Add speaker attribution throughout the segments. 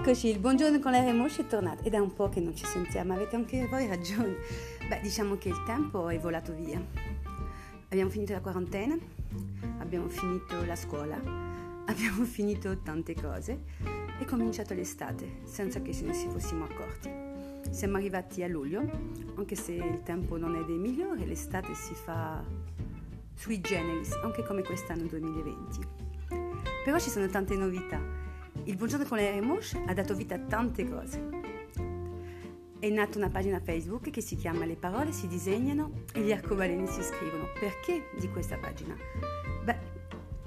Speaker 1: Eccoci, il buongiorno con l'aereo Mosci è tornato ed è un po' che non ci sentiamo, avete anche voi ragione. Beh, diciamo che il tempo è volato via. Abbiamo finito la quarantena, abbiamo finito la scuola, abbiamo finito tante cose e cominciato l'estate senza che ce ne si fossimo accorti. Siamo arrivati a luglio, anche se il tempo non è dei migliori, l'estate si fa sui generis, anche come quest'anno 2020. Però ci sono tante novità il buongiorno con le Remoche ha dato vita a tante cose. È nata una pagina Facebook che si chiama Le parole si disegnano e gli arcobaleni si scrivono. Perché di questa pagina? Beh,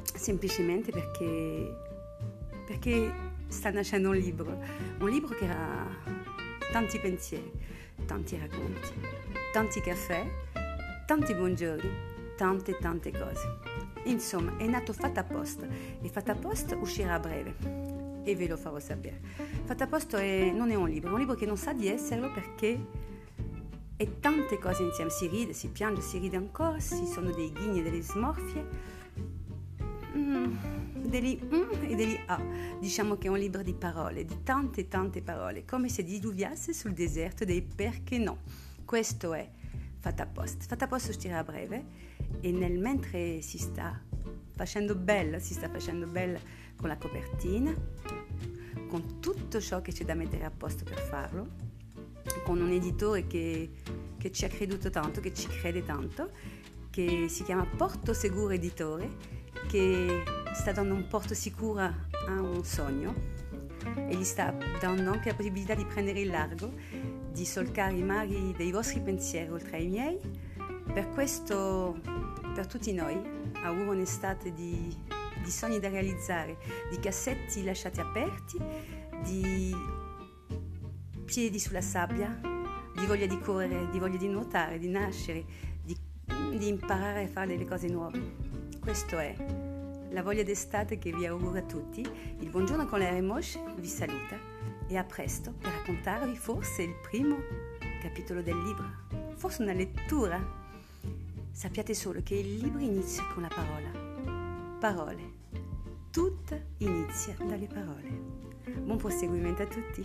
Speaker 1: semplicemente perché, perché sta nascendo un libro, un libro che ha tanti pensieri, tanti racconti, tanti caffè, tanti buongiorni, tante tante cose. Insomma, è nato Fatta Post e Fatta Post uscirà a breve e ve lo farò sapere. Fatta a è, non è un libro, è un libro che non sa di esserlo perché è tante cose insieme, si ride, si piange, si ride ancora, ci sono dei ghigni e delle smorfie, mm, degli mm e degli ah. Diciamo che è un libro di parole, di tante tante parole, come se diluviasse sul deserto dei perché no. Questo è Fatta a posto. Fatta a posto uscirà a breve e nel mentre si sta facendo bella, si sta facendo bella con la copertina, con tutto ciò che c'è da mettere a posto per farlo, con un editore che, che ci ha creduto tanto, che ci crede tanto, che si chiama Porto Seguro Editore, che sta dando un porto sicuro a un sogno e gli sta dando anche la possibilità di prendere il largo, di solcare i mari dei vostri pensieri oltre ai miei. Per questo, per tutti noi, auguro un'estate di, di sogni da realizzare, di cassetti lasciati aperti, di piedi sulla sabbia, di voglia di correre, di voglia di nuotare, di nascere, di, di imparare a fare delle cose nuove. Questo è la voglia d'estate che vi auguro a tutti. Il buongiorno con la Remoche vi saluta e a presto per raccontarvi forse il primo capitolo del libro, forse una lettura Sappiate solo che il libro inizia con la parola. Parole. Tutto inizia dalle parole. Buon proseguimento a tutti.